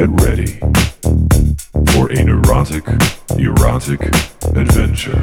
Get ready for a neurotic, erotic adventure.